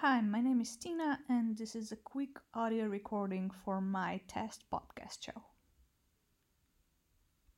Hi, my name is Tina, and this is a quick audio recording for my test podcast show.